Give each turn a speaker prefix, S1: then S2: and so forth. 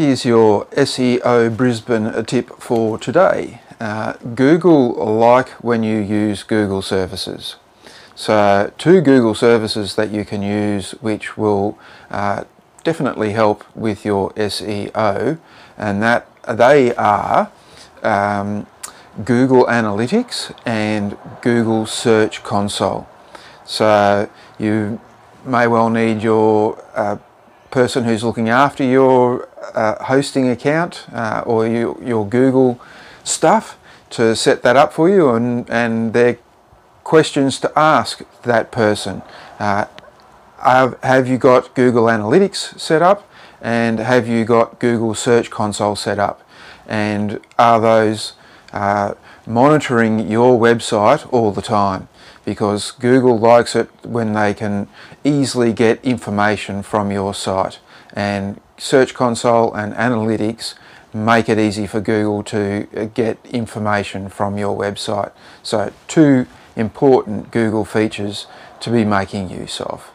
S1: Here's your SEO Brisbane tip for today. Uh, Google like when you use Google services. So two Google services that you can use which will uh, definitely help with your SEO and that they are um, Google Analytics and Google Search Console. So you may well need your uh, person who's looking after your uh, hosting account uh, or you, your Google stuff to set that up for you and, and their questions to ask that person. Uh, have, have you got Google Analytics set up and have you got Google Search Console set up? And are those uh, monitoring your website all the time? Because Google likes it when they can easily get information from your site and Search Console and Analytics make it easy for Google to uh, get information from your website. So two important Google features to be making use of.